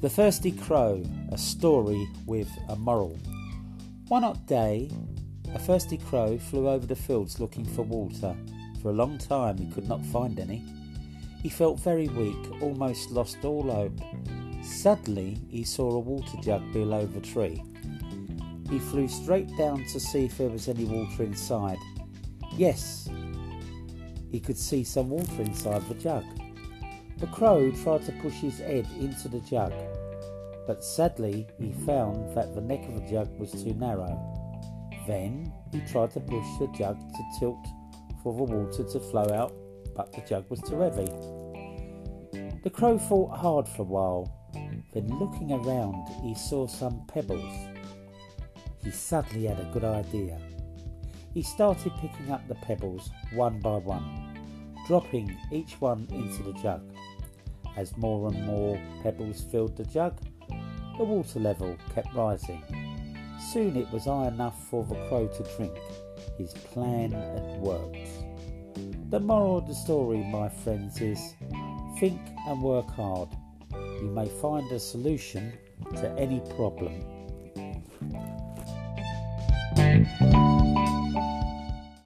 The Thirsty Crow, a story with a moral. One hot day, a thirsty crow flew over the fields looking for water. For a long time he could not find any. He felt very weak, almost lost all hope. Suddenly he saw a water jug below the tree. He flew straight down to see if there was any water inside. Yes, he could see some water inside the jug. The crow tried to push his head into the jug, but sadly he found that the neck of the jug was too narrow. Then he tried to push the jug to tilt for the water to flow out, but the jug was too heavy. The crow thought hard for a while, then looking around he saw some pebbles. He suddenly had a good idea. He started picking up the pebbles one by one, dropping each one into the jug. As more and more pebbles filled the jug, the water level kept rising. Soon it was high enough for the crow to drink. His plan had worked. The moral of the story, my friends, is think and work hard. You may find a solution to any problem.